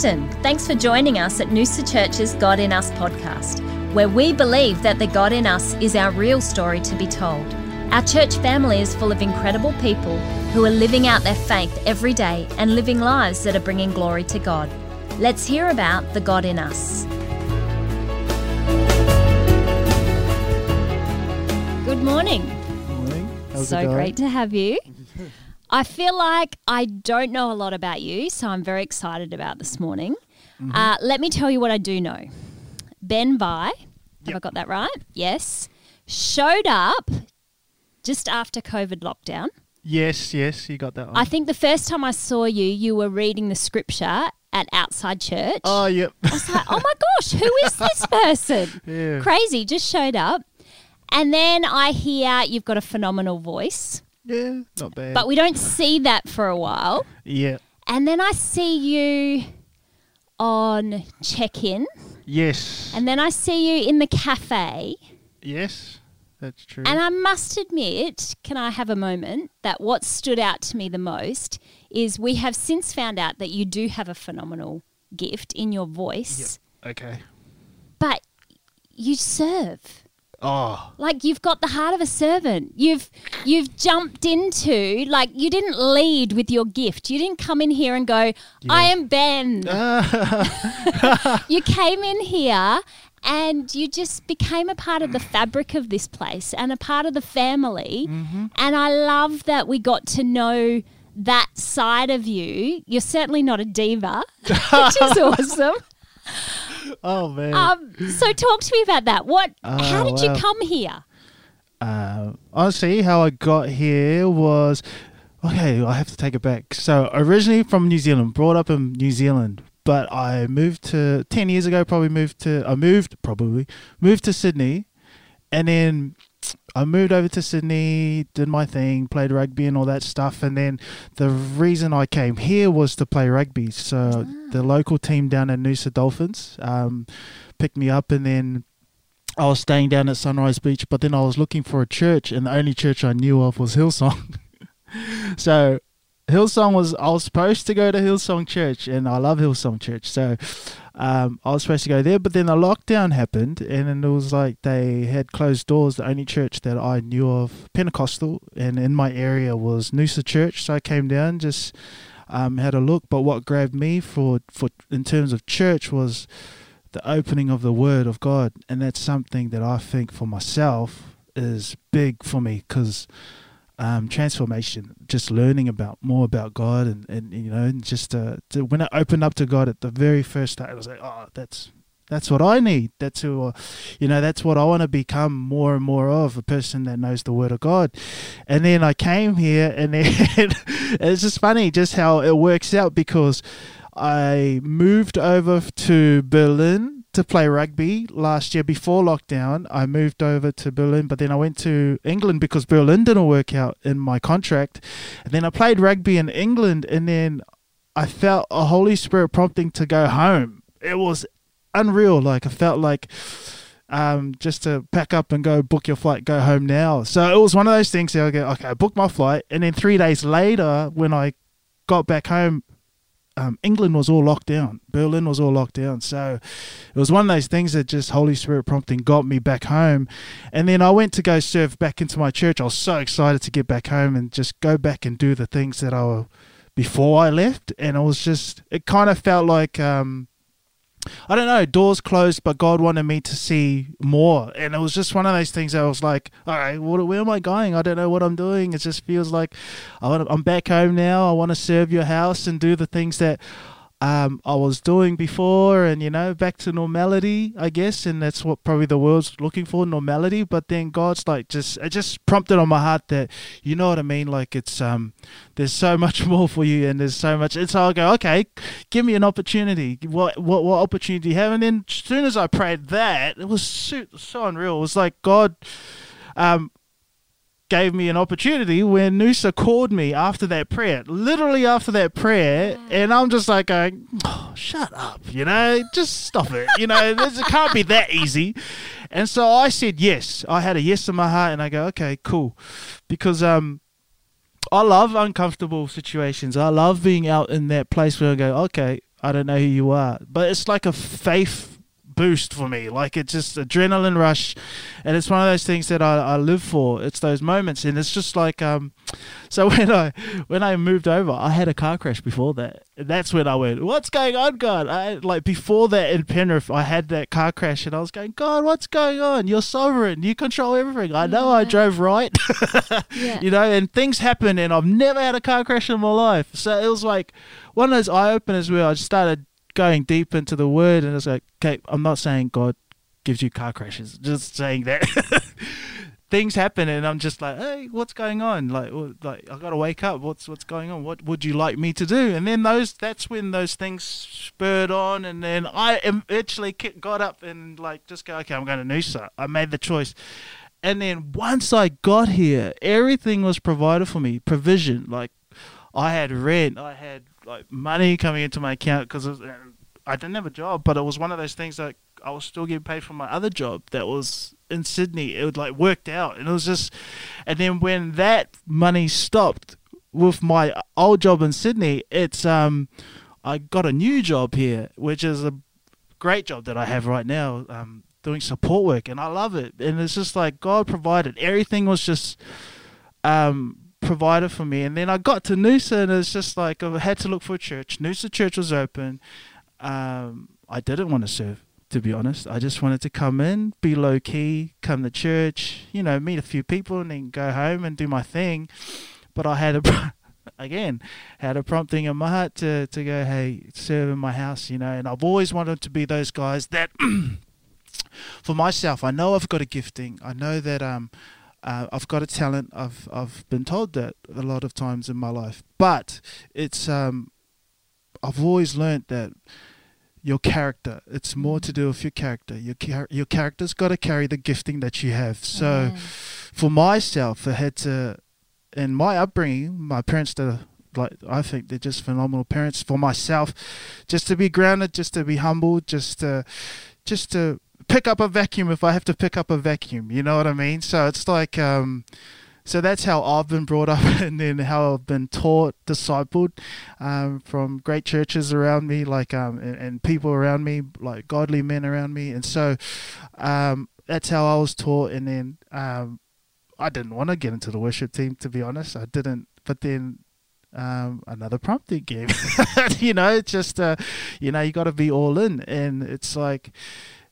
Thanks for joining us at Noosa Church's God in Us podcast, where we believe that the God in us is our real story to be told. Our church family is full of incredible people who are living out their faith every day and living lives that are bringing glory to God. Let's hear about the God in us. Good morning. Morning. How's it so great to have you. I feel like I don't know a lot about you, so I'm very excited about this morning. Mm-hmm. Uh, let me tell you what I do know. Ben Vi, have I got that right? Yes. Showed up just after COVID lockdown. Yes, yes, you got that one. I think the first time I saw you, you were reading the scripture at Outside Church. oh, yep. I was like, oh my gosh, who is this person? yeah. Crazy, just showed up. And then I hear you've got a phenomenal voice, Yeah, not bad. but we don't see that for a while. yeah. And then I see you on check in, Yes. and then I see you in the cafe. yes, that's true. And I must admit, can I have a moment, that what stood out to me the most is we have since found out that you do have a phenomenal gift in your voice, okay. but you serve. Oh, Like you've got the heart of a servant. You've you've jumped into like you didn't lead with your gift. You didn't come in here and go, "I am Ben." you came in here and you just became a part of the fabric of this place and a part of the family. Mm-hmm. And I love that we got to know that side of you. You're certainly not a diva, which is awesome. Oh man. Um, so talk to me about that. What? how Oh, did you come here? Uh, honestly, how I got here was okay. I have to take it back. So originally from New Zealand, brought up in New Zealand, but I moved to ten years ago. Probably moved to. I moved probably moved to Sydney, and then I moved over to Sydney, did my thing, played rugby and all that stuff. And then the reason I came here was to play rugby. So the local team down at Noosa Dolphins um, picked me up, and then I was staying down at Sunrise Beach. But then I was looking for a church, and the only church I knew of was Hillsong. so Hillsong was I was supposed to go to Hillsong Church, and I love Hillsong Church. So um, I was supposed to go there, but then the lockdown happened, and then it was like they had closed doors. The only church that I knew of, Pentecostal, and in my area was Noosa Church. So I came down, just um, had a look. But what grabbed me for for in terms of church was the opening of the Word of God, and that's something that I think for myself is big for me because um, transformation, just learning about more about God, and, and you know, and just uh, to, when I opened up to God at the very first time, I was like, oh, that's that's what I need. That's who, uh, you know, that's what I want to become more and more of a person that knows the Word of God. And then I came here, and then it's just funny just how it works out because I moved over to Berlin to play rugby last year before lockdown. I moved over to Berlin, but then I went to England because Berlin didn't work out in my contract. And then I played rugby in England, and then I felt a Holy Spirit prompting to go home. It was unreal. Like I felt like um, just to pack up and go book your flight, go home now. So it was one of those things. That I go, okay, I booked my flight, and then three days later, when I got back home, um, England was all locked down. Berlin was all locked down. So it was one of those things that just Holy Spirit prompting got me back home. And then I went to go serve back into my church. I was so excited to get back home and just go back and do the things that I were before I left. And it was just, it kind of felt like, um, I don't know, doors closed, but God wanted me to see more. And it was just one of those things I was like, all right, what, where am I going? I don't know what I'm doing. It just feels like I I'm back home now. I want to serve your house and do the things that um, I was doing before and, you know, back to normality, I guess. And that's what probably the world's looking for, normality. But then God's like, just, it just prompted on my heart that, you know what I mean? Like it's, um, there's so much more for you and there's so much. And so I'll go, okay, give me an opportunity. What, what, what opportunity you have? And then as soon as I prayed that, it was so, so unreal. It was like God, um, gave me an opportunity when Noosa called me after that prayer, literally after that prayer, and I'm just like going, oh, shut up, you know, just stop it, you know, it can't be that easy. And so I said yes. I had a yes in my heart, and I go, okay, cool, because um, I love uncomfortable situations. I love being out in that place where I go, okay, I don't know who you are. But it's like a faith boost for me. Like it's just adrenaline rush, and it's one of those things that I, I live for. It's those moments, and it's just like um. So when I when I moved over, I had a car crash before that. That's when I went, "What's going on, God?" I like before that in Penrith, I had that car crash, and I was going, "God, what's going on? You're sovereign. You control everything. I know I drove right, Yeah. you know, and things happen, and I've never had a car crash in my life. So it was like one of those eye openers where I just started going deep into the word, and it's like, okay, I'm not saying God gives you car crashes, just saying that things happen, and I'm just like, hey, what's going on? Like, like I got to wake up. What's what's going on? What would you like me to do? And then those, that's when those things spurred on, and then I eventually got up and like just go, okay, I'm going to Noosa. I made the choice. And then once I got here, everything was provided for me, provision. Like I had rent, I had like money coming into my account because I didn't have a job, but it was one of those things that I was still getting paid from my other job that was in Sydney. It would like worked out, and it was just, and then when that money stopped with my old job in Sydney, it's um, I got a new job here, which is a great job that I have right now. Um, doing support work and I love it. And it's just like God provided. Everything was just um, provided for me. And then I got to Noosa and it's just like I had to look for a church. Noosa Church was open. Um, I didn't want to serve, to be honest. I just wanted to come in, be low key, come to church, you know, meet a few people and then go home and do my thing. But I had a again had a prompting in my heart to, to go, hey, serve in my house, you know, and I've always wanted to be those guys that for myself, I know I've got a gifting. I know that um, uh, I've got a talent. I've I've been told that a lot of times in my life, but it's um, I've always learned that your character. It's more to do with your character. Your char- your character's got to carry the gifting that you have. So, for myself, I had to, in my upbringing, my parents did. Like I think they're just phenomenal parents. For myself, just to be grounded, just to be humble, just to, just to pick up a vacuum if I have to pick up a vacuum. You know what I mean? So it's like, um, so that's how I've been brought up, and then how I've been taught, discipled um, from great churches around me, like um, and, and people around me, like godly men around me, and so um, that's how I was taught. And then um, I didn't want to get into the worship team, to be honest. I didn't, but then um, another prompting game. you know, just, uh, you know, you got to be all in. And it's like,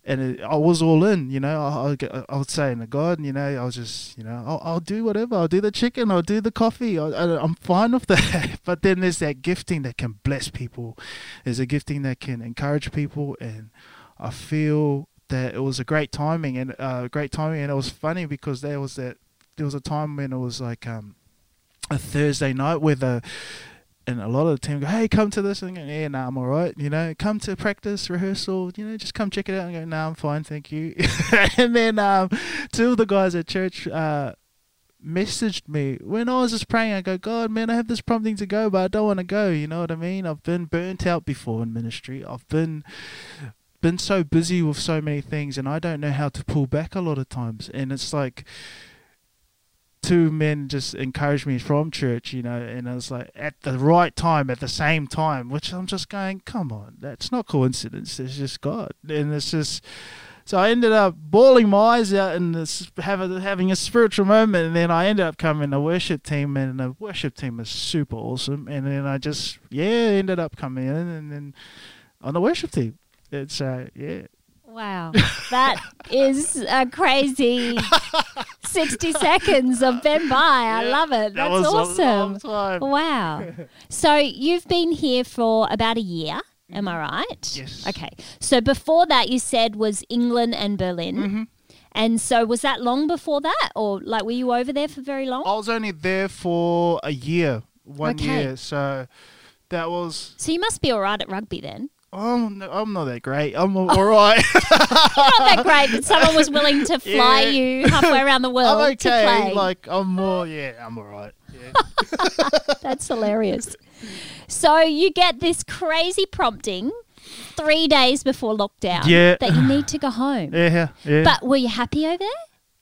and it, I was all in, you know, I, I, I would say in the garden, you know, I was just, you know, I'll, I'll do whatever. I'll do the chicken. I'll do the coffee. I, I, I'm fine with that. but then there's that gifting that can bless people. There's a gifting that can encourage people. And I feel that it was a great timing and uh, great timing. And it was funny because there was that, there was a time when it was like, um, a Thursday night where the and a lot of the team go, hey, come to this, and go, yeah, nah, I'm all right, you know, come to practice rehearsal, you know, just come check it out, and go, nah, I'm fine, thank you. and then um, two of the guys at church uh, messaged me when I was just praying. I go, God, man, I have this prompting to go, but I don't want to go. You know what I mean? I've been burnt out before in ministry. I've been been so busy with so many things, and I don't know how to pull back a lot of times. And it's like two men just encouraged me from church, you know, and I was like at the right time, at the same time, which I'm just going, come on, that's not coincidence. It's just God, and it's just. So I ended up bawling my eyes out and having a spiritual moment, and then I ended up coming to worship team, and the worship team was super awesome, and then I just yeah ended up coming in, and then on the worship team. It's uh yeah. Wow, that is a crazy 60 seconds of Ben By. I Yeah, love it. that That's a awesome. Wow. So you've been here for about a year, am I right? Yes. Okay. So before that, you said was England and Berlin. Mm-hmm. And so was that long before that? Or like were you over there for very long? I was only there for a year, one Okay. year. So that was. So you must be all right at rugby then. Oh, no, I'm not that great. I'm all right. Not that great, but someone was willing to fly Yeah. you halfway around the world I'm to okay. play. Like I'm more. Yeah, I'm all right. Yeah. That's hilarious. So you get this crazy prompting three days before lockdown Yeah. that you need to go home. yeah, yeah. But were you happy over there?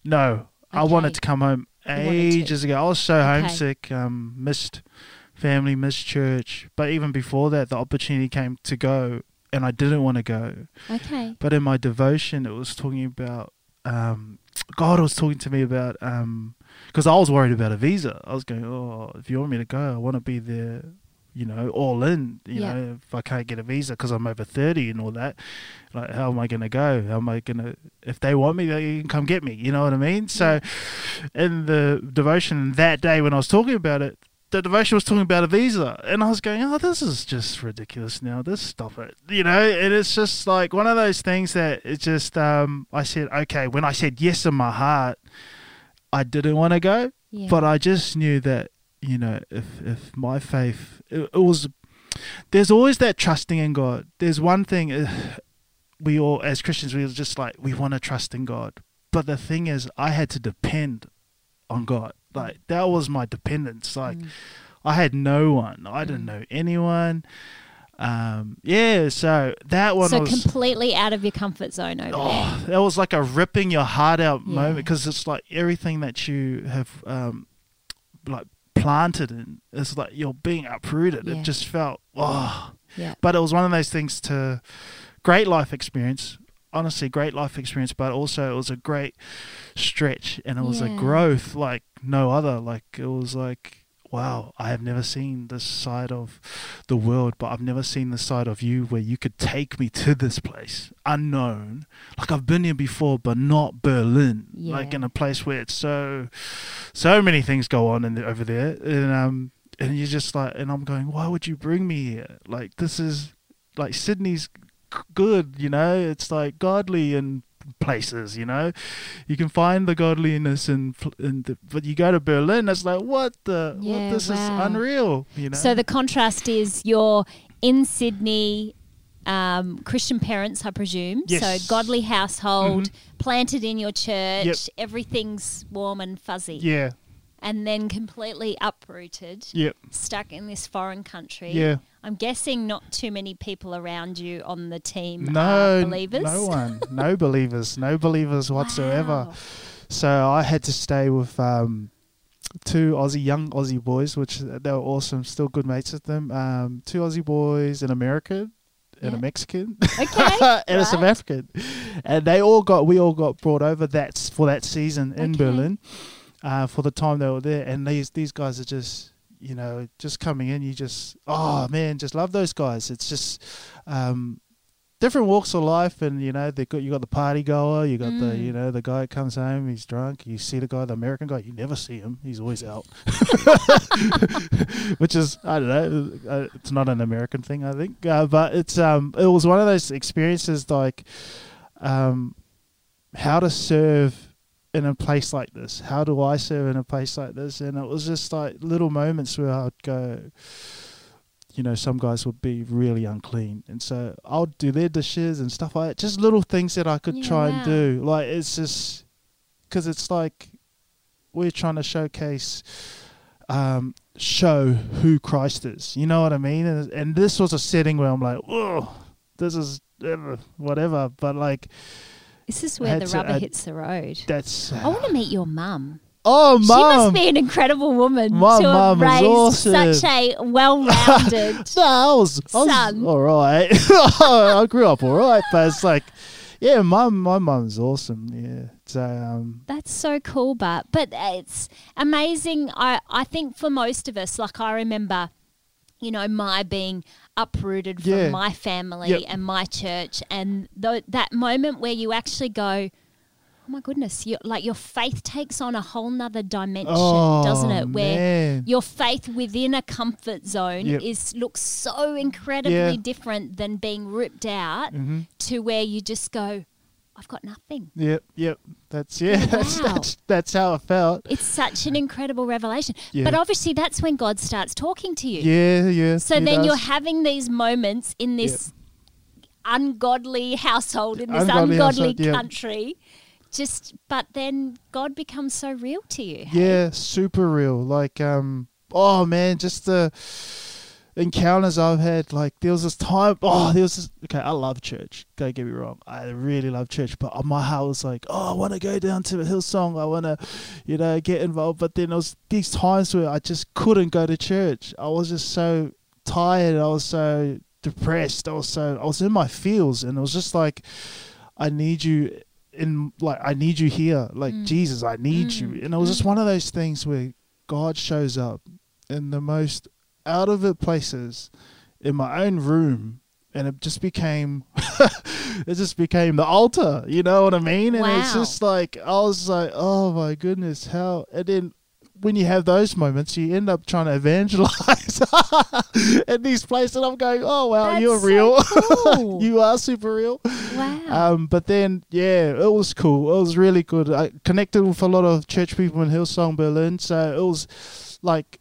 no, I wanted to come home ages ago. I was so Okay. homesick. Um, missed family missed church. But even before that, the opportunity came to go, and I didn't want to go. Okay. But in my devotion, it was talking about um, God was talking to me about because I was worried about a visa. I was going, oh, if you want me to go, I want to be there, you know, all in. You Yeah. know, if I can't get a visa because I'm over thirty and all that, like, how am I going to go? How am I going to? If they want me, they can come get me. You know what I mean? So, in the devotion that day when I was talking about it. The devotion was talking about a visa, and I was going, "Oh, this is just ridiculous now. This stop it, you know." And it's just like one of those things that it just. Um, I said, "Okay." When I said yes in my heart, I didn't want to go, Yeah. but I just knew that you know if if my faith it, it was there's always that trusting in God. There's one thing uh, we all as Christians we are just like we want to trust in God, but the thing is I had to depend on God. Like that was my dependence. Like Mm. I had no one. I didn't Mm. know anyone. Um, yeah, so that one so was completely out of your comfort zone over there. Oh, that was like a ripping your heart out Yeah. moment because it's like everything that you have um, like planted in it's like you're being uprooted. Yeah. It just felt oh, Yeah. but it was one of those things to great life experience. Honestly, great life experience, but also it was a great stretch and it was a growth like no other. Like it was like wow, I have never seen this side of the world, but I've never seen the side of you where you could take me to this place unknown. Like I've been here before, but not Berlin. Like in a place where it's so, so many things go on in the, over there, and um, and you're just like, and I'm going, why would you bring me here? Like this is like Sydney's good, you know. It's like godly and places, you know. You can find the godliness in, pl- in but you go to Berlin, it's like what the Yeah, what this wow. is unreal, you know. So the contrast is you're in Sydney, um, Christian parents, I presume. Yes. So godly household, Mhm. planted in your church, Yep. everything's warm and fuzzy. yeah, And then completely uprooted, yep, stuck in this foreign country. yeah. I'm guessing not too many people around you on the team No are believers. no one, no believers, no believers whatsoever. Wow. So I had to stay with um, two Aussie young Aussie boys, which they were awesome. Still good mates with them. Um, two Aussie boys, an American and Yeah. a Mexican, Okay. and a South right. African, and they all got we all got brought over that s- for that season in Okay. Berlin, uh, for the time they were there. And these these guys are just you know just coming in. You just oh man, just love those guys. It's just. Um, Different walks of life, and you know they got you got the party goer, you got the Mm. you know the guy that comes home, he's drunk. You see the guy, the American guy, you never see him. He's always out, which is I don't know. uh, It's not an American thing, I think, uh, but it's um it was one of those experiences like um how to serve in a place like this. How do I serve in a place like this? And it was just like little moments where I'd go. You know, some guys would be really unclean, and so I'll do their dishes and stuff like that. Just little things that I could Yeah, try wow. and do. Like it's just because it's like we're trying to showcase, um, show who Christ is. You know what I mean? And, and this was a setting where I'm like, oh, this is whatever. But like, This is where had the rubber add- hits the road. that's I want to meet your mum. oh, mum! She must be an incredible woman My to have raised awesome. such a well-rounded. No, I was, I was all right. I grew up all right, but it's like, yeah, my my mum's awesome. Yeah, so um, That's so cool, but but it's amazing. I I think for most of us, like I remember, you know, my being uprooted from Yeah. my family Yep. and my church, and th- that moment where you actually go. Oh my goodness! You, like your faith takes on a whole nother dimension, oh, doesn't it? Where man. your faith within a comfort zone Yep. is looks so incredibly Yeah. different than being ripped out hmm to where you just go, I've got nothing. Yep, yep. That's yeah. Oh, That's, that's that's how it felt. It's such an incredible revelation. Yeah. But obviously, that's when God starts talking to you. Yeah, yeah. So then does. you're having these moments in this ungodly household, in this Ungodly ungodly, yeah. country. Just, but then God becomes so real to you. hey? Yeah, super real. Like, um, oh man, just the encounters I've had. Like there was this time. Oh, there was this. Okay, I love church. Don't get me wrong. I really love church, but my heart was like, oh, I want to go down to the Hillsong. I want to, you know, get involved. But then there was these times where I just couldn't go to church. I was just so tired. I was so depressed. I was so I was in my feels, and it was just like, I need you in like I need you here. Like Mm. Jesus, I need Mm. you. And it was just Mm. one of those things where God shows up in the most out of it places in my own room and it just became it just became the altar you know what i mean and it's just like i was like oh my goodness how and then when you have those moments you end up trying to evangelize in these places and i'm going oh wow That's you're so real cool. you are super real Wow. um, but then, yeah, it was cool. It was really good. I connected with a lot of church people in Hillsong, Berlin. So it was like,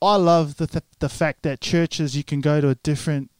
I love the th- the fact that churches you can go to a different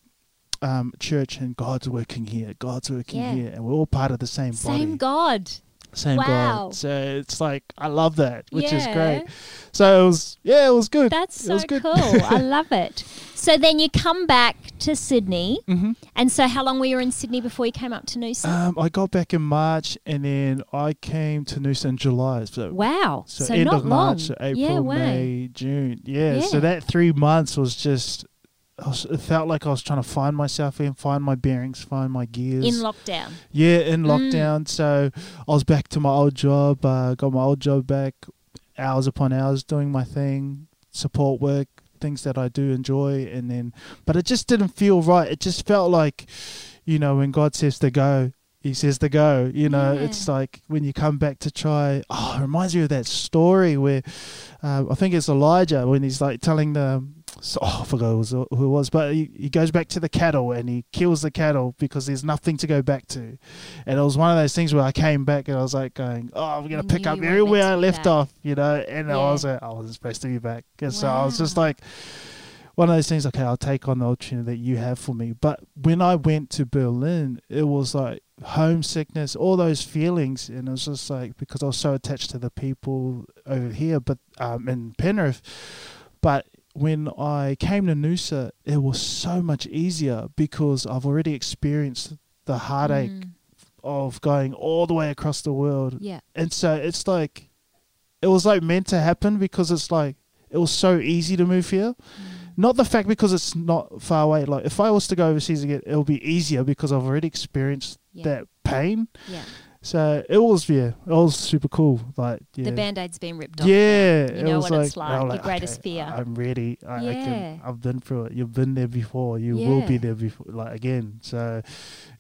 um, church and God's working here, God's working Yeah. here, and we're all part of the same, Same body, Same God. Same Wow. So it's like I love that, which is great. So it was, yeah, it was good. That's It so was good. cool. I love it. So then you come back to Sydney. hmm And so how long were you in Sydney before you came up to Noosa? Um, I got back in March, and then I came to Noosa in July. So wow. So, So, end not of long. March, so April, yeah. May, June. Yeah. So that three months was just. I was, it felt like I was trying to find myself in, find my bearings, find my gears. In lockdown. yeah, in Mm. lockdown. So I was back to my old job. Uh, got my old job back, hours upon hours doing my thing, support work, things that I do enjoy, and then. But it just didn't feel right. It just felt like, you know, when God says to go, He says to go. You know, Yeah. it's like when you come back to try. Oh, it reminds me of that story where uh, I think it's Elijah when he's like telling the. So, oh, I forgot who it was, who it was, but he, he goes back to the cattle and he kills the cattle because there's nothing to go back to. And it was one of those things where I came back and I was like going, oh, I'm going to pick up everywhere I left back. off, you know. And I was like, I wasn't supposed to be back. And so I was just like, one of those things, okay, I'll take on the opportunity that you have for me. But when I went to Berlin, it was like homesickness, all those feelings. And it was just like, because I was so attached to the people over here, but um, in Penrith. But when I came to Noosa, it was so much easier because I've already experienced the heartache Mm. of going all the way across the world. Yeah. And so it's like, it was like meant to happen because it's like, it was so easy to move here. Not the fact because it's not far away. Like if I was to go overseas again, it'll be easier because I've already experienced Yeah. that pain. Yeah. So it was yeah, it was super cool. Like yeah, The band aid's been ripped off. yeah, now. You know what it's I like. Your greatest okay, fear. I'm ready. I, I Yeah. can. I've been through it. You've been there before. You will be there before. Like again. So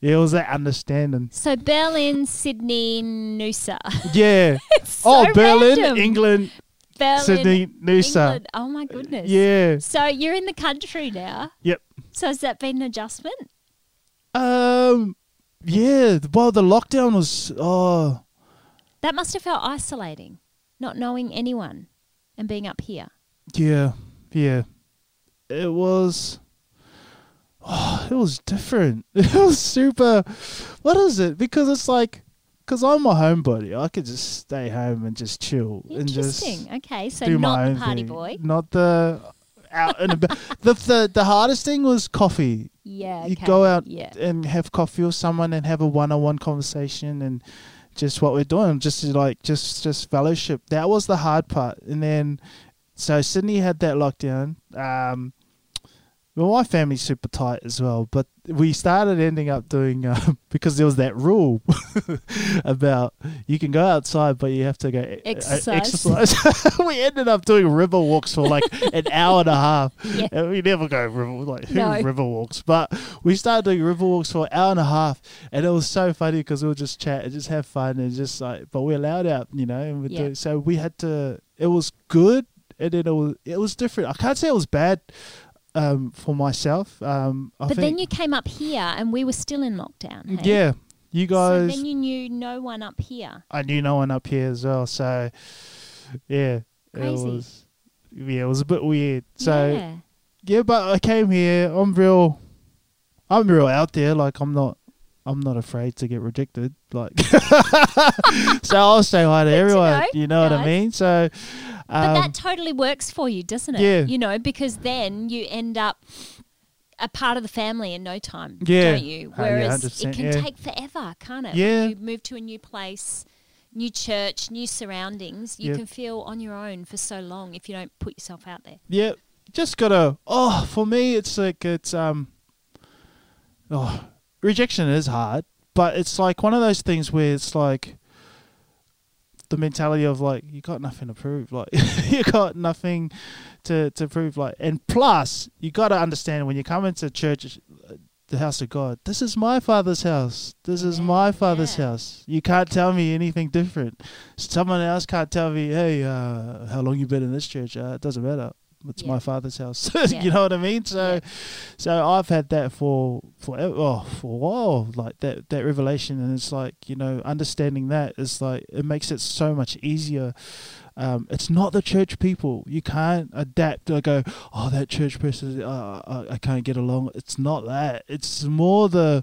yeah, it was that understanding. So Berlin, Sydney, Noosa. Yeah. It's so oh, Berlin, random. England, Berlin, Sydney, Noosa. England. Oh my goodness. Yeah. So you're in the country now. Yep. So has that been an adjustment? Um. Yeah. Well, the lockdown was. Oh. That must have felt isolating, not knowing anyone and being up here. Yeah, yeah. It was. Oh, it was different. It was super. What is it? Because it's like, because I'm a homebody, I could just stay home and just chill and just Interesting. Okay, so do my not own the party thing. boy. Not the out and about. the, the the hardest thing was coffee. Yeah. You okay. go out Yeah. and have coffee with someone and have a one-on-one conversation and just what we're doing just like just just fellowship that was the hard part and then so sydney had that lockdown um well my family's super tight as well but we started ending up doing um, because there was that rule about you can go outside but you have to go e- Exercise. exercise we ended up doing river walks for like an hour and a half Yeah. and we never go river like who No. river walks but we started doing river walks for an hour and a half and it was so funny because we would just chat and just have fun and just like but we're allowed out you know and we Yeah. do so we had to it was good and then it was it was different i can't say it was bad um for myself um I but then you came up here and we were still in lockdown. Hey? yeah you So guys then you knew no one up here. i knew no one up here as well so yeah Crazy. it was yeah it was a bit weird so yeah. Yeah, but I came here. I'm real. I'm real out there. Like I'm not. I'm not afraid to get rejected. Like, so I'll say hi to Good to everyone. know. You know what I mean? So, But um, that totally works for you, doesn't it? Yeah. You know, because then you end up a part of the family in no time, Yeah. don't you? Oh, yeah, Whereas it can yeah. take forever, can't it? Yeah. When you move to a new place, new church, new surroundings, you Yeah. can feel on your own for so long if you don't put yourself out there. yeah, just gotta. Oh, for me, it's like it's um. Oh, rejection is hard, but it's like one of those things where it's like the mentality of like you got nothing to prove, like you got nothing to to prove, like, and plus you got to understand when you come into church, the house of God. This is my father's house. This is my father's yeah. house. You can't tell me anything different. Someone else can't tell me, hey, uh, how long you been in this church? Uh, it doesn't matter. It's Yeah. my father's house. Yeah. you know what I mean? So, Yeah. so I've had that for for oh, for a while, like that that revelation, and it's like you know understanding that is like it makes it so much easier. Um, it's not the church people. You can't adapt or go, oh, that church person, uh, I, I can't get along. It's not that. It's more the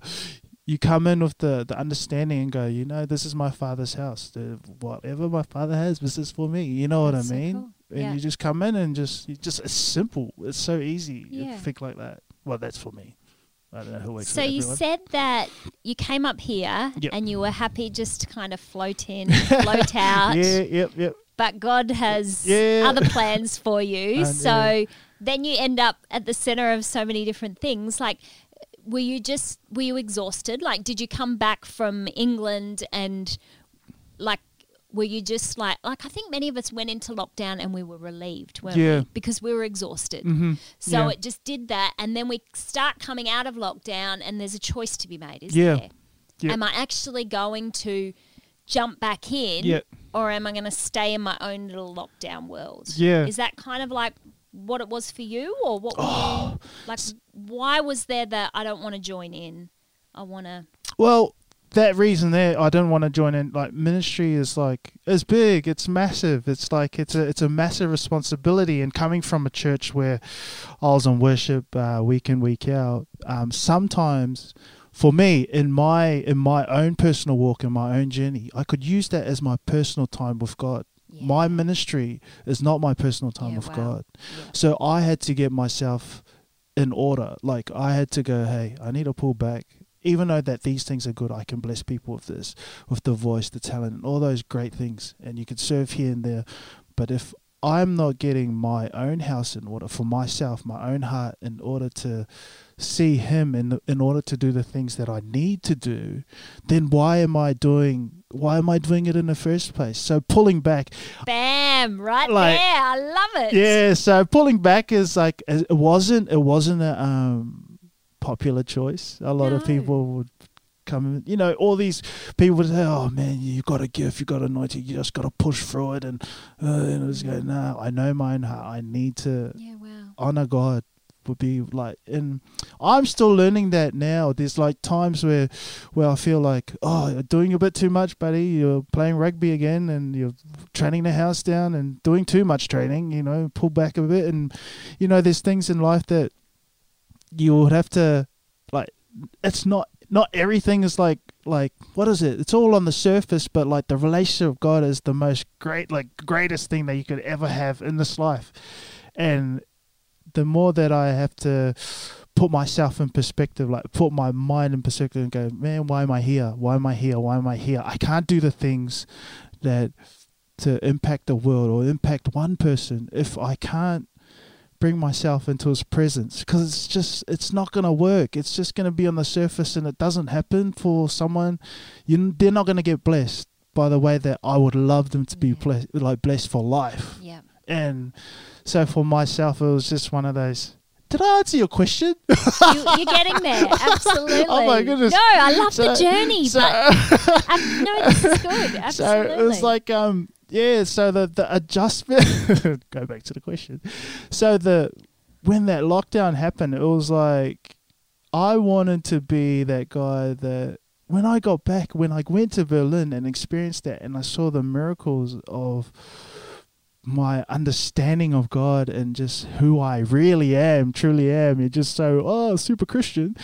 you come in with the, the understanding and go, you know, this is my father's house. The, whatever my father has, this is for me. You know what I mean? cool. And Yeah. you just come in and just, you just it's simple. It's so easy. Yeah. think like that. Well, that's for me. I don't know who works So you everyone. said that you came up here Yep. and you were happy just to kind of float in, float out. Yeah, yep, yep. but God has Yeah. other plans for you. So yeah. then you end up at the center of so many different things. Like, were you just were you exhausted? Like, did you come back from England and like? Were you just like like I think many of us went into lockdown and we were relieved, weren't Yeah. we? Because we were exhausted. hmm So yeah. it just did that, and then we start coming out of lockdown, and there's a choice to be made, isn't Yeah. there? Yeah. Am I actually going to jump back in, Yeah. or am I going to stay in my own little lockdown world? Yeah. Is that kind of like what it was for you, or what were Oh. you like? Why was there that I don't want to join in? I want to. Well, that reason there, I don't want to join in. Like ministry is like it's big, it's massive. It's like it's a it's a massive responsibility. And coming from a church where I was on worship uh, week in week out, um, sometimes for me in my in my own personal walk in my own journey, I could use that as my personal time with God. Yeah. My ministry is not my personal time Yeah, with wow. God. Yeah. So I had to get myself in order. Like I had to go, hey, I need to pull back. Even though that these things are good, I can bless people with this, with the voice, the talent, and all those great things. And you can serve here and there. But if I'm not getting my own house in order for myself, my own heart in order to see him in in order to do the things that I need to do, then why am I doing why am I doing it in the first place? So pulling back Bam! Right Like- there, I love it. yeah, so pulling back is like it wasn't it wasn't a um, popular choice. A lot of people would come, you know, all these people would say, "Oh man, you got a gift, you got anointing, you just got to push through it." And uh, and it was going, "No, I know my own heart. I need to Yeah. Wow. honor God." Would be like, and I'm still learning that now. There's like times where, where I feel like, oh, you're doing a bit too much, buddy. You're playing rugby again, and you're training the house down and doing too much training. You know, pull back a bit, and you know, there's things in life that you would have to, like, it's not not everything is like like what is it? It's all on the surface, but like the relationship of God is the most great, like greatest thing that you could ever have in this life, and the more that I have to put myself in perspective, like put my mind in perspective and go, man, why am I here? Why am I here? Why am I here? I can't do the things that to impact the world or impact one person if I can't bring myself into his presence because it's just it's not going to work it's just going to be on the surface and it doesn't happen for someone you they're not going to get blessed by the way that I would love them to be Yeah. blessed like blessed for life Yeah. and so for myself, it was just one of those. Did I answer your question? you, you're getting there. Absolutely. Oh my goodness. No, I love So- the journey, so, but um, no, this is good. Absolutely. so it was like, um, yeah. So the the adjustment. go back to the question. So the when that lockdown happened, it was like I wanted to be that guy that when I got back, when I went to Berlin and experienced that, and I saw the miracles of my understanding of God and just who I really am, truly am. You're just so oh super Christian,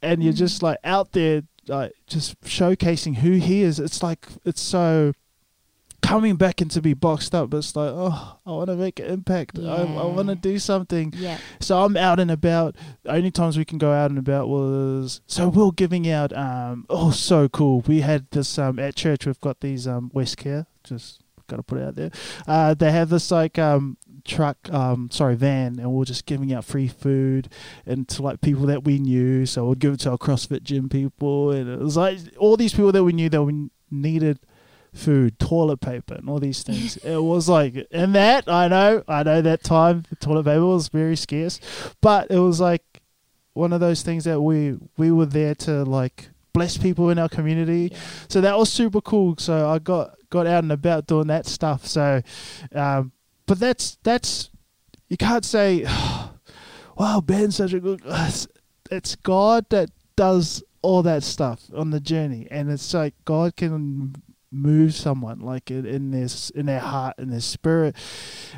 and you're Mm. just like out there like just showcasing who he is. It's like it's so coming back and to be boxed up. But it's like, oh, I want to make an impact. I, I want to do something. Yeah. So I'm out and about. The only times we can go out and about was so we're giving out. Um, oh, so cool. We had this um at church. We've got these um West Care. Just gotta put it out there. Uh, they have this like um truck um sorry van and we're just giving out free food and to like people that we knew so we'd give it to our CrossFit gym people and it was like all these people that we knew that we needed food toilet paper and all these things. It was like and that I know I know that time the toilet paper was very scarce but it was like one of those things that we we were there to like bless people in our community. Yeah. so that was super cool. So i got got out and about doing that stuff. So um but that's that's you can't say wow ben's such a good it's god that does all that stuff on the journey. And it's like god can move someone like in, in their in their heart in their spirit.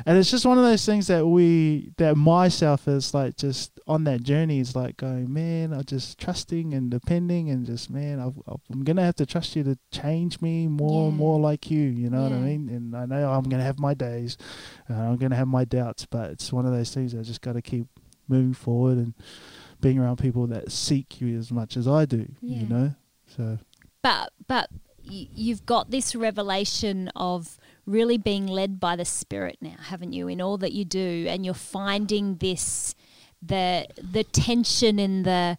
And it's just one of those things that we that myself is like just on that journey is like going man i'm just trusting and depending and just man I've, I've- i'm gonna have to trust you to change me more and more like you you know what i mean? And i know i'm gonna have my days and i'm gonna have my doubts but it's one of those things i just gotta keep moving forward and being around people that seek you as much as i do Yeah. you know? So But but y- you've got this revelation of really being led by the Spirit now, haven't you? In all that you do, and you're finding this the the tension in the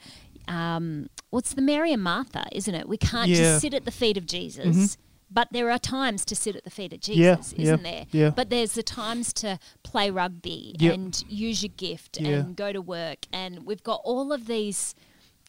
um, what's the Mary and Martha, isn't it? We can't Yeah. just sit at the feet of Jesus. Mhm. But there are times to sit at the feet of Jesus, yeah, isn't there? yeah. But there's the times to play rugby Yep. and use your gift and go to work. And we've got all of these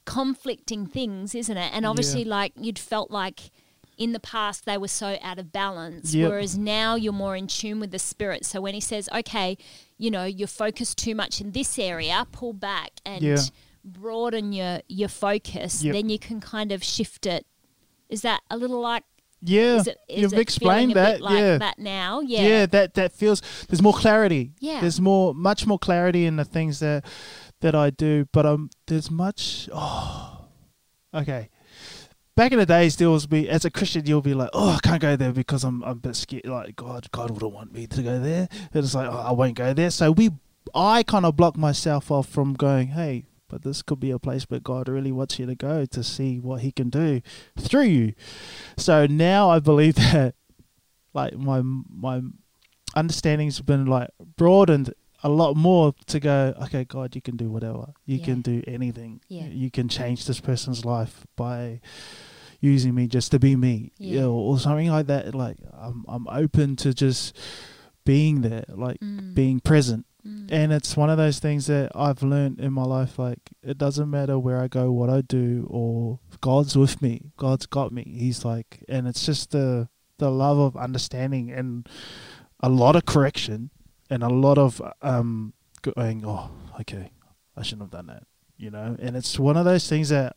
conflicting things, isn't it? And obviously, like you'd felt like in the past they were so out of balance, Yep. whereas now you're more in tune with the spirit. So when he says, okay, you know, you're focused too much in this area, pull back and Yeah. broaden your your focus, Yep. then you can kind of shift it. Is that a little like? yeah Is it, is you've explained that bit like yeah that now? Yeah. yeah that that feels there's more clarity Yeah. there's more much more clarity in the things that that i do but um there's much oh okay back in the days there was be as a christian you'll be like oh i can't go there because i'm, I'm a bit scared. Like god god wouldn't want me to go there. And it's like oh, i won't go there. So we i kind of block myself off from going hey but this could be a place where god really wants you to go to see what he can do through you. So now i believe that like my my understanding's been like broadened a lot more to go okay god you can do whatever you Yeah. can do anything Yeah. you can change this person's life by using me just to be me Yeah. know, or something like that like i'm i'm open to just being there like Mm. being present Mm. and it's one of those things that I've learned in my life. Like it doesn't matter where I go, what I do, or God's with me. God's got me. He's like, and it's just the the love of understanding and a lot of correction and a lot of um going. Oh, okay, I shouldn't have done that. You know, and it's one of those things that.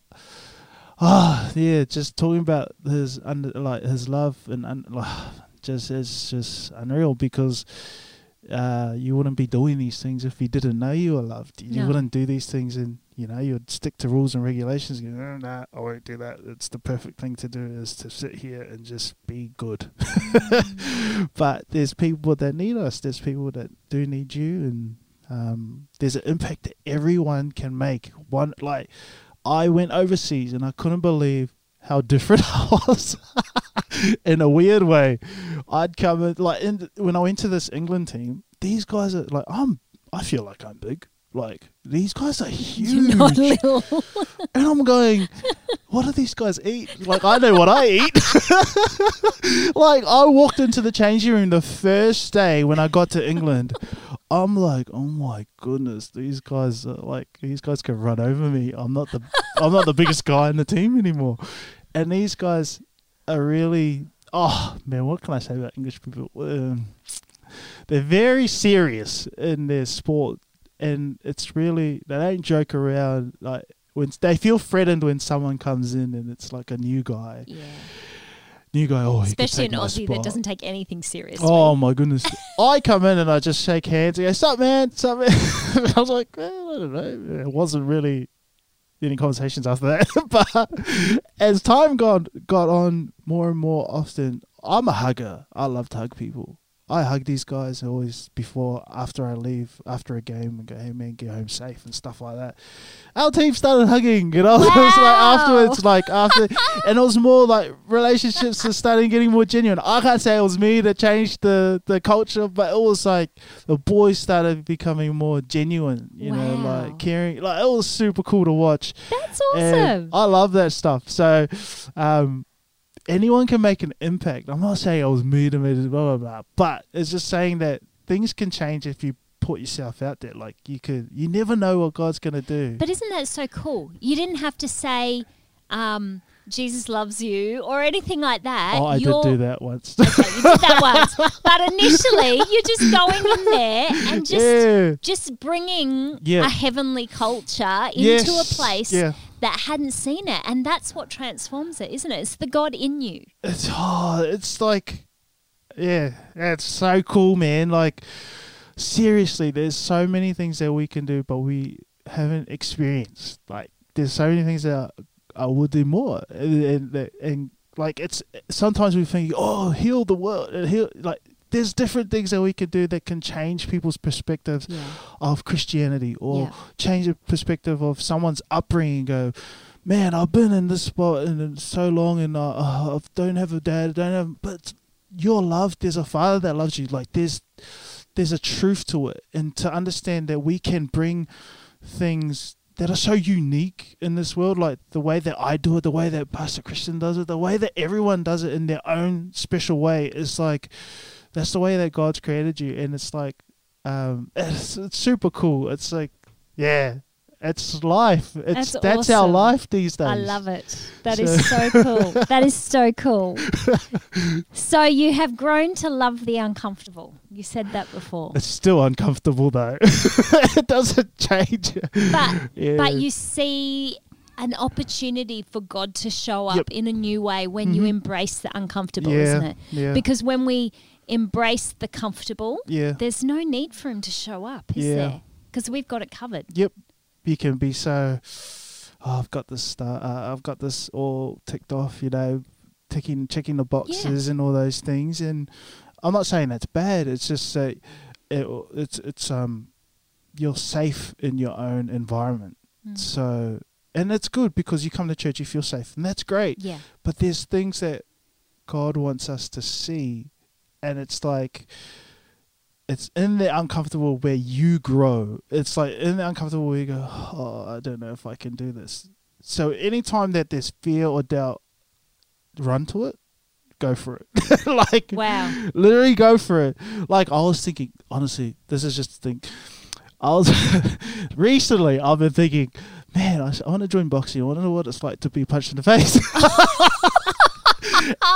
Ah, yeah, just talking about his under like his love and un, just it's just unreal because uh, you wouldn't be doing these things if you didn't know you were loved. You No. wouldn't do these things, and you know you'd stick to rules and regulations. You no, nah, I won't do that. It's the perfect thing to do is to sit here and just be good. but there's people that need us. There's people that do need you, and um, there's an impact that everyone can make. One like I went overseas and I couldn't believe how different I was in a weird way. I'd come in, like in, when I went to this England team. These guys are like I'm. I feel like I'm big. Like these guys are huge, not little. and I'm going. What do these guys eat? Like I know what I eat. like I walked into the changing room the first day when I got to England. I'm like, oh my goodness, these guys are like these guys can run over me. I'm not the I'm not the biggest guy in the team anymore. And these guys are really oh man, what can I say about English people? Um, they're very serious in their sport and it's really they don't joke around like when they feel threatened when someone comes in and it's like a new guy. yeah. New guy, oh, Especially an Aussie spot. that doesn't take anything seriously. Oh my goodness! I come in and I just shake hands. and go, "Sup, man? Sup, man?" I was like, well, I don't know. It wasn't really any conversations after that. but as time got got on more and more often, I'm a hugger. I love to hug people. I hug these guys always before, after I leave, after a game, and go, "Hey man, get home safe" and stuff like that. Our team started hugging, you know. Wow. it was like afterwards, like after, and it was more like relationships are starting getting more genuine. I can't say it was me that changed the the culture, but it was like the boys started becoming more genuine, you know, like caring. Like it was super cool to watch. That's And awesome. I love that stuff. So, um, anyone can make an impact. I'm not saying I was me to me, blah, blah, blah, but it's just saying that things can change if you put yourself out there. Like, you could, you never know what God's going to do. But isn't that so cool? You didn't have to say, um, Jesus loves you or anything like that. oh, I You're- did do that once. Okay, you did that once. But initially, you're just going in there and just yeah. just bringing Yeah. a heavenly culture into Yes. a place Yeah. That hadn't seen it, and that's what transforms it, isn't it? It's the God in you. It's, oh, it's like, yeah, it's so cool, man. Like, seriously, there's so many things that we can do, but we haven't experienced. Like, there's so many things that I would do more, and, and, and like it's sometimes we think, oh, heal the world, and heal like. There's different things that we can do that can change people's perspectives Yeah. of Christianity or Yeah. change the perspective of someone's upbringing. Go, man, I've been in this spot and so long, and uh, uh, I don't have a dad, I don't have, but you're loved. There's a father that loves you. Like there's there's a truth to it, and to understand that we can bring things that are so unique in this world, like the way that I do it, the way that Pastor Christian does it, the way that everyone does it in their own special way. It's like that's the way that God's created you, and it's like um, it's, it's super cool. It's like yeah, it's life. It's That's that's, our life these days. I love it. That So- is so cool. That is so cool. So you have grown to love the uncomfortable. You said that before. It's still uncomfortable though. it doesn't change. But Yeah. but you see an opportunity for God to show up Yep. in a new way when you Mhm. embrace the uncomfortable, yeah, isn't it? Yeah. Because when we embrace the comfortable, yeah. there's no need for him to show up, is Yeah. there? Because we've got it covered. Yep. You can be so. Oh, I've got this. Uh, I've got this all ticked off. You know, ticking, checking the boxes and all those things. And I'm not saying that's bad. It's just that it, it's it's um, you're safe in your own environment. Mm. So, and it's good because you come to church, you feel safe, and that's great. Yeah. But there's things that God wants us to see, and it's like it's in the uncomfortable where you grow. It's like in the uncomfortable where you go, oh, I don't know if I can do this. So anytime that there's fear or doubt, run to it, go for it. like Wow. literally go for it. Like I was thinking, honestly, this is just the thing. I was recently. I've been thinking, man, I, I want to join boxing. I want to know what it's like to be punched in the face.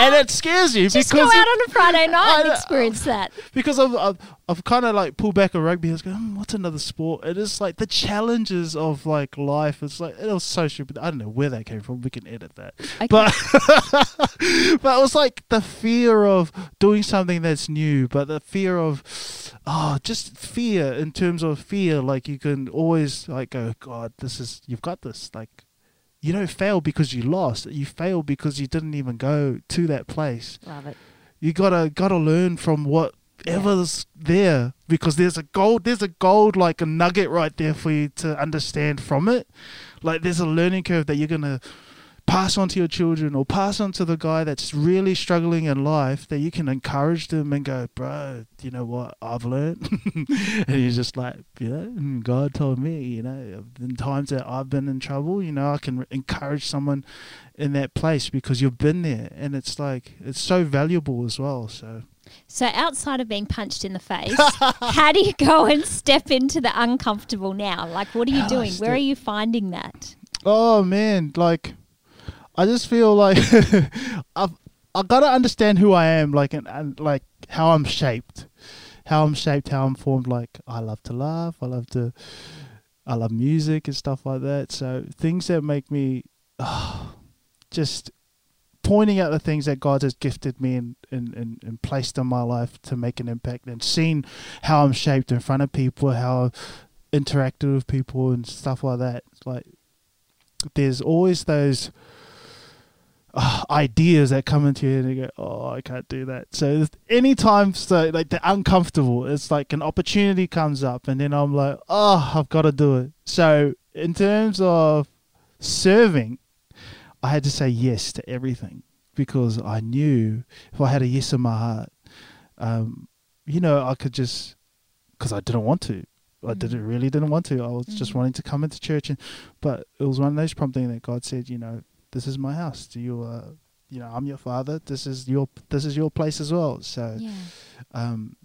and it scares you Just because go out on a Friday night and experience that. because I've I've, I've kind of like pulled back a rugby. I was going, hmm, what's another sport? It's like the challenges of like life. It's like it was so stupid. I don't know where that came from. We can edit that. Okay. But but it was like the fear of doing something that's new, but the fear of oh, just fear in terms of fear. Like you can always like go, God, this is you've got this. Like you don't fail because you lost. You fail because you didn't even go to that place Love it. you gotta gotta learn from whatever's there because there's a gold there's a gold like a nugget right there for you to understand from it like there's a learning curve that you're gonna pass on to your children or pass on to the guy that's really struggling in life that you can encourage them and go bro you know what i've learned and he's just like you know god told me you know in times that i've been in trouble you know i can encourage someone in that place because you've been there and it's like it's so valuable as well so So outside of being punched in the face, how do you go and step into the uncomfortable now? Like, what are you How doing? Where are you finding that? oh man like i just feel like i've i gotta understand who i am like and, and like how i'm shaped how i'm shaped how i'm formed like i love to laugh i love to i love music and stuff like that so things that make me ah, just pointing out the things that God has gifted me and, and, and, and placed in my life to make an impact and seeing how I'm shaped in front of people, how I've interacted with people and stuff like that. Like there's always those uh, ideas that come into you and you go, oh, I can't do that. So anytime, so like they're uncomfortable, it's like an opportunity comes up, and then I'm like, oh, I've got to do it. So in terms of serving, I had to say yes to everything because I knew if I had a yes in my heart, um, you know, I could just because I didn't want to. I didn't Mm. really didn't want to. I was just Mm. wanting to come into church, and but it was one of those prompting that God said, you know, this is my house. Do you, uh, you know, I'm your father. This is your this is your place as well. So, Yeah. um,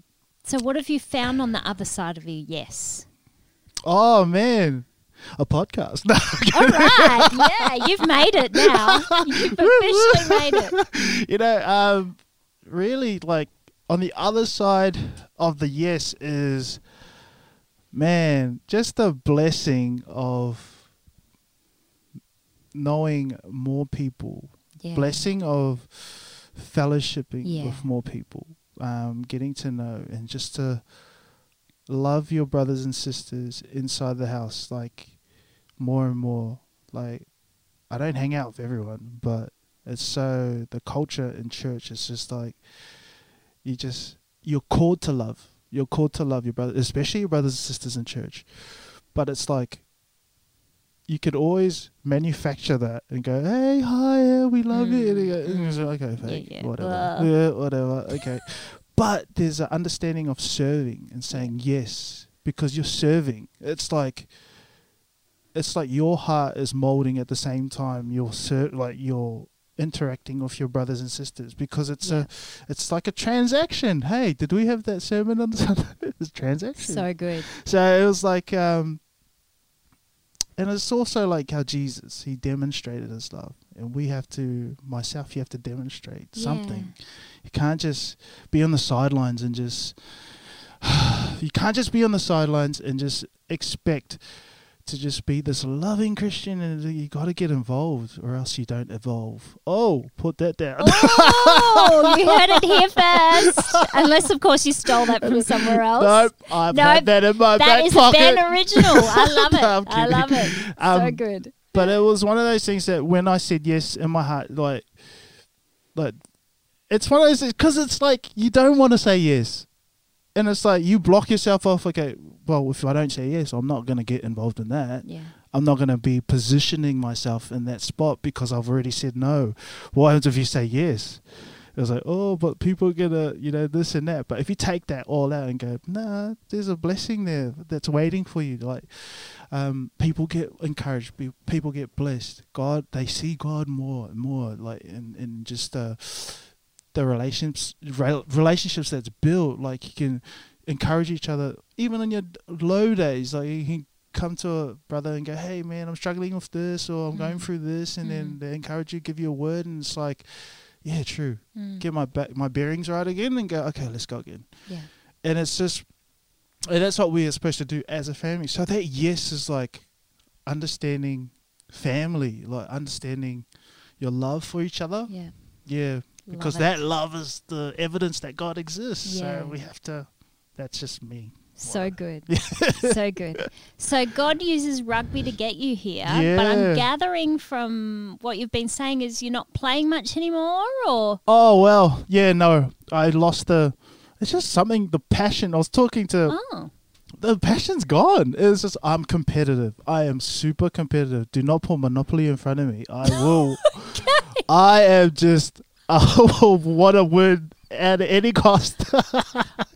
So, what have you found on the other side of you? yes? oh man, a podcast. No, All right. Yeah, you've made it now. You've officially made it. you know, um, really like on the other side of the yes is, man, just the blessing of knowing more people, Yeah. blessing of fellowshipping Yeah. with more people, um, getting to know and just to love your brothers and sisters inside the house, like more and more. Like, I don't hang out with everyone, but it's so the culture in church is just like you just you're called to love. You're called to love your brother, especially your brothers and sisters in church. But it's like you could always manufacture that and go, "Hey, hi, we love you." And you go, Mm, "Mm, okay, fake, yeah. whatever, Ugh. yeah, whatever, okay. but there's an understanding of serving and saying yes because you're serving. It's like it's like your heart is molding at the same time you're ser- like you're interacting with your brothers and sisters because it's Yeah. a it's like a transaction. Hey, did we have that sermon on Sunday? it's a transaction. So good. So it was like, um, and it's also like how Jesus he demonstrated his love, and we have to myself. You have to demonstrate something. You can't just be on the sidelines and just. You can't just be on the sidelines and just expect to just be this loving Christian, and you got to get involved, or else you don't evolve. Oh, put that down. Oh, you heard it here first. Unless, of course, you stole that from somewhere else. Nope, I've No, had that in my That back is pocket. Ben original. I love it. No, I love it. so Um, good. but it was one of those things that when I said yes in my heart, like, like, it's one of those because it's like you don't want to say yes, and it's like you block yourself off. Okay, well, if I don't say yes, I'm not going to get involved in that. Yeah. I'm not going to be positioning myself in that spot because I've already said no. What happens if you say yes? It was like, oh, but people are gonna, you know, this and that. But if you take that all out and go, nah, there's a blessing there that's waiting for you. Like, um, people get encouraged, pe- people get blessed. God, they see God more and more, like, in in just uh, the relationships, rel- relationships that's built. Like, you can encourage each other, even on your low days. Like, you can come to a brother and go, hey, man, I'm struggling with this, or I'm going Mm. through this, and then Mm. they encourage you, give you a word, and it's like, yeah, true Mm. get my ba- my bearings right again and go okay let's go again Yeah. and it's just and that's what we are supposed to do as a family so that yes is like understanding family like understanding your love for each other Yeah. yeah because Love that love is the evidence that god exists Yeah. so we have to that's just me So good. so good. So God uses rugby to get you here, but I'm gathering from what you've been saying is you're not playing much anymore or oh well yeah no i lost the it's just something the passion i was talking to Oh. the passion's gone. It's just I'm competitive. I am super competitive. Do not put Monopoly in front of me. I will. I am just. Will want to win at any cost.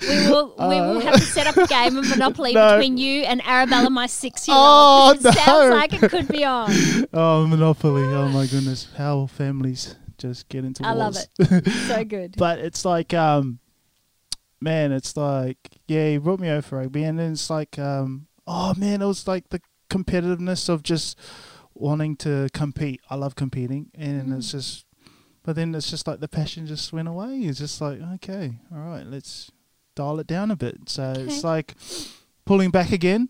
We will we will have to set up a game of Monopoly No. between you and Arabella, my six year old. Oh, no. sounds like it could be on. oh, Monopoly! Oh my goodness, how families just get into I love it. So good. but it's like um man it's like yeah he brought me over for rugby and then it's like um oh man it was like the competitiveness of just wanting to compete i love competing and Mm. it's just but then it's just like the passion just went away it's just like okay all right let's dial it down a bit so it's like pulling back again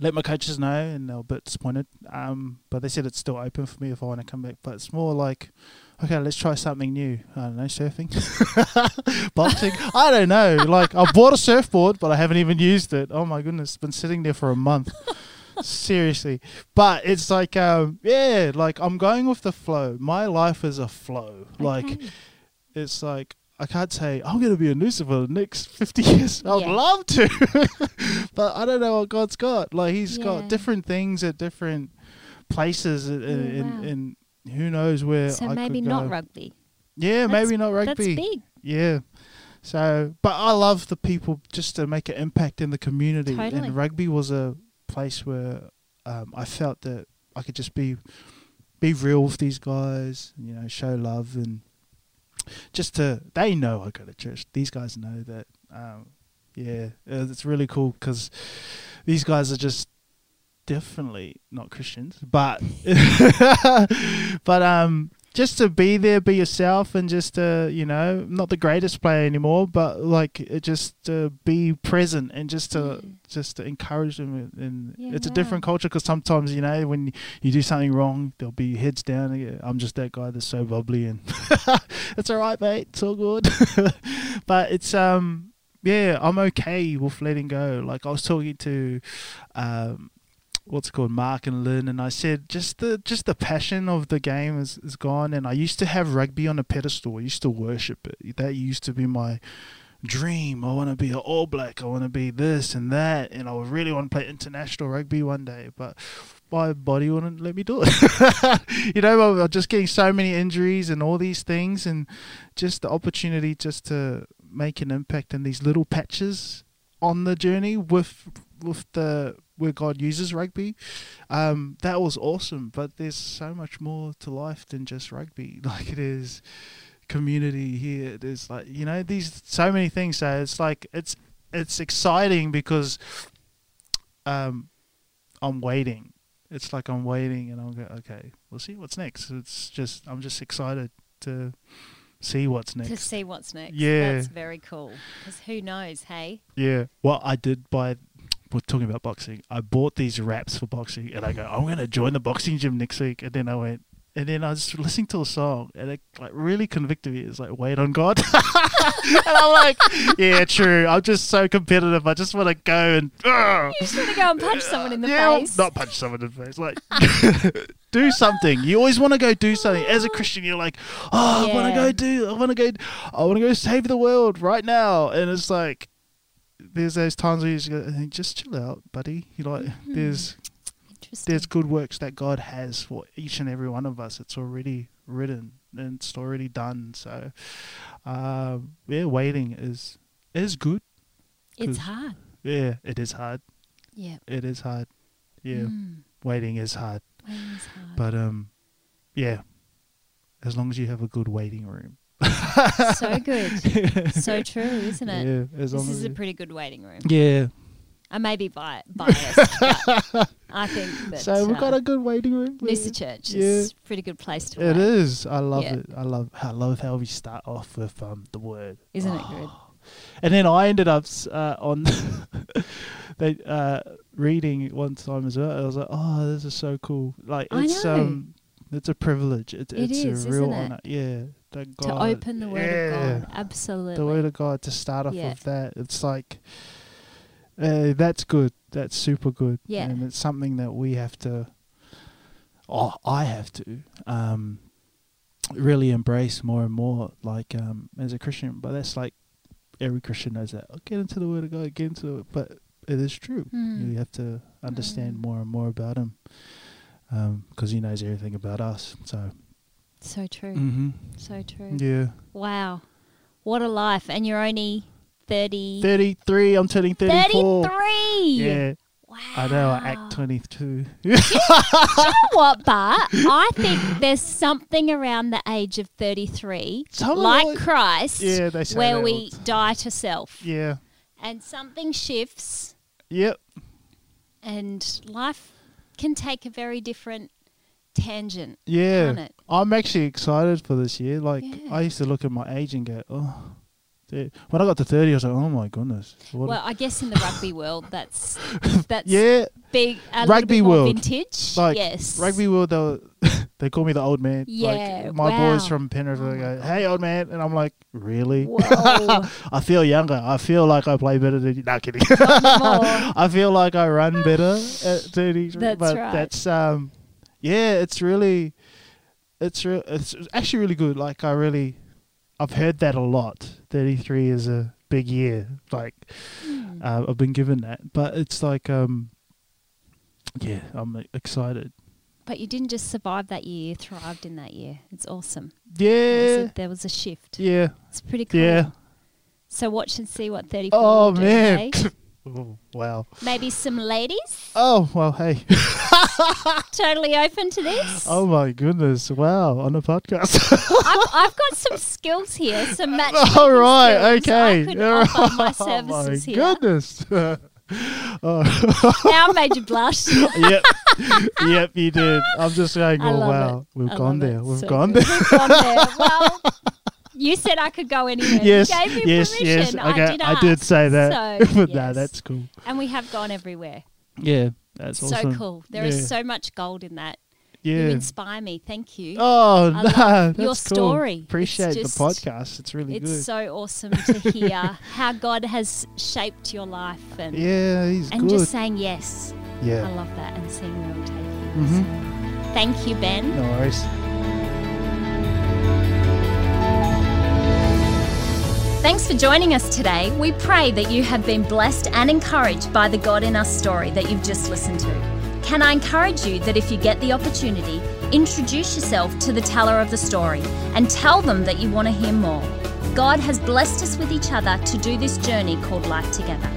let my coaches know and they're a bit disappointed um but they said it's still open for me if i want to come back but it's more like okay, let's try something new. I don't know, surfing, boxing. I don't know. Like I bought a surfboard, but I haven't even used it. Oh my goodness, it's been sitting there for a month. Seriously. But it's like um yeah, like I'm going with the flow. My life is a flow. Like it's like I can't say I'm going to be a Noosa for the next 50 years. I'd Yeah. love to. but I don't know what God's got. Like he's Yeah. got different things at different places and, Yeah, and, wow. and who knows where so I maybe not rugby. Yeah, That's- maybe not rugby. That's big. Yeah. So, but I love the people just to make an impact in the community. Totally. And rugby was a place where um, I felt that I could just be be real with these guys, you know, show love and just to they know I go to church. These guys know that. Um, yeah, uh, it's really cool because these guys are just definitely not Christians, but but um, just to be there, be yourself, and just to you know, not the greatest player anymore, but like just to be present and just to Yeah. just to encourage them. And Yeah, it's a different culture because sometimes you know when you do something wrong, there'll be heads down. Yeah, I'm just that guy that's so bubbly, and it's all right, mate. It's all good. but it's um. Yeah, I'm okay with letting go. Like I was talking to um, what's called Mark and Lynn and I said just the just the passion of the game is, is gone and I used to have rugby on a pedestal. I used to worship it. That used to be my dream. I want to be an All Black. I want to be this and that and I really want to play international rugby one day, but my body wouldn't let me do it. you know, I'm just getting so many injuries and all these things and just the opportunity just to make an impact in these little patches on the journey with with the where God uses rugby. Um, that was awesome, but there's so much more to life than just rugby. Like it is community here. There's like you know these so many things. So it's like it's it's exciting because um, I'm waiting. It's like I'm waiting, and I'm go, okay. We'll see what's next. It's just I'm just excited to see what's next. To see what's next. Yeah. That's very cool. Because who knows, hey? Yeah. Well, I did buy. We're talking about boxing. I bought these wraps for boxing, and I go, I'm going to join the boxing gym next week. And then I went, and then I was listening to a song, and it like really convicted me. It's like, wait on God. and I'm like, yeah, true. I'm just so competitive. I just want to go and. Ugh. You just want to go and punch someone in the yeah, face. Not punch someone in the face. Like, do something. You always want to go do something. As a Christian, you're like, oh, I want to go do. I want to go. I want to go save the world right now. And it's like, there's those times where you just go, just chill out, buddy. You like, Mhm. there's there's good works that God has for each and every one of us. It's already written and it's already done. So, uh, yeah, waiting is is good. It's hard. Yeah, it is hard. Yeah. It is hard. Yeah, Mm. waiting is hard. Waiting is hard. But um, yeah, as long as you have a good waiting room. so good. So true, isn't it? Yeah, This is a pretty good waiting room. yeah. I may be bi- biased, but I think that so we've uh, got a good waiting room. Noosa Church Yeah. is a pretty good place to It wait. is. I love Yeah. it. I love. I love how we start off with um the word. Isn't it good? And then I ended up uh, on they uh reading one time as well. I was like, oh, this is so cool. Like I it's know. um, it's a privilege. It's It it's is, a real isn't it? honor. Yeah, To God open the Word yeah, of God. Absolutely. the word of God to start off Yeah. with that. It's like. Uh, that's good. That's super good. Yeah. and it's something that we have to. Oh, I have to. Um, really embrace more and more, like um, as a Christian. But that's like every Christian knows that. Oh, get into the Word of God, get into it. But it is true. Mm. You have to understand Mm. more and more about Him, because He knows everything about us. So, So true. hmm So true. yeah. Wow. What a life. And you're only 30. Thirty-three. I'm turning thirty-four. 33. Yeah, Wow. I know. I act twenty-two. You know what, but I think there's something around the age of 33, Some like Christ, yeah, they say where we the- die to self. Yeah. And something shifts, Yep. and life can take a very different tangent, Yeah. I'm actually excited for this year. Like Yeah. I used to look at my age and go, oh. dude." When I got to thirty, I was like, "Oh my goodness!" What Well, I guess in the rugby world, that's that's yeah, big. A Rugby world. vintage. Like, yes, rugby world, they were, They call me the old man. Yeah, Like my wow. boys from Penrith Oh they go, "Hey, old man," and I'm like, "Really?" I feel younger. I feel like I play better than you. No kidding. Not. I feel like I run better at 33. That's but right. that's um, yeah, it's really, it's re- it's actually really good. Like I really, I've heard that a lot. 33 is a big year. Like Hmm. uh, I've been given that, but it's like um, yeah, I'm excited. But you didn't just survive that year, you thrived in that year. It's awesome. There was Yeah, a, there was a shift. yeah, It's pretty cool. yeah. So watch and see what 34 Oh will do, man, oh, wow. Maybe some ladies Oh well, hey. totally open to this. Oh my goodness! Wow, on a podcast. I've, I've got some skills here, some matchmaking All right, skills. I okay. could offer my oh my here. goodness. oh, Now I made you blush. yep, yep, you did. I'm just going. I Oh wow, it. we've I gone there. We've So gone good. there. We've gone there. Well, you said I could go anywhere. yes, you gave me yes, permission. yes. I Okay, did I did say that, So, but no, that's cool. And we have gone everywhere. Yeah, that's so awesome. cool. There is Yeah. so much gold in that. You Yeah. inspire me. Thank you. Oh I no, that's your story. It's Appreciate just- the podcast. It's really it's good. so awesome to hear how God has shaped your life and yeah, he's and good. just saying yes. Yeah, I love that and seeing where it'll take you. Mhm. So, thank you, Ben. No worries. Thanks for joining us today. We pray that you have been blessed and encouraged by the God in Us story that you've just listened to. Can I encourage you that if you get the opportunity, introduce yourself to the teller of the story and tell them that you want to hear more? God has blessed us with each other to do this journey called life together.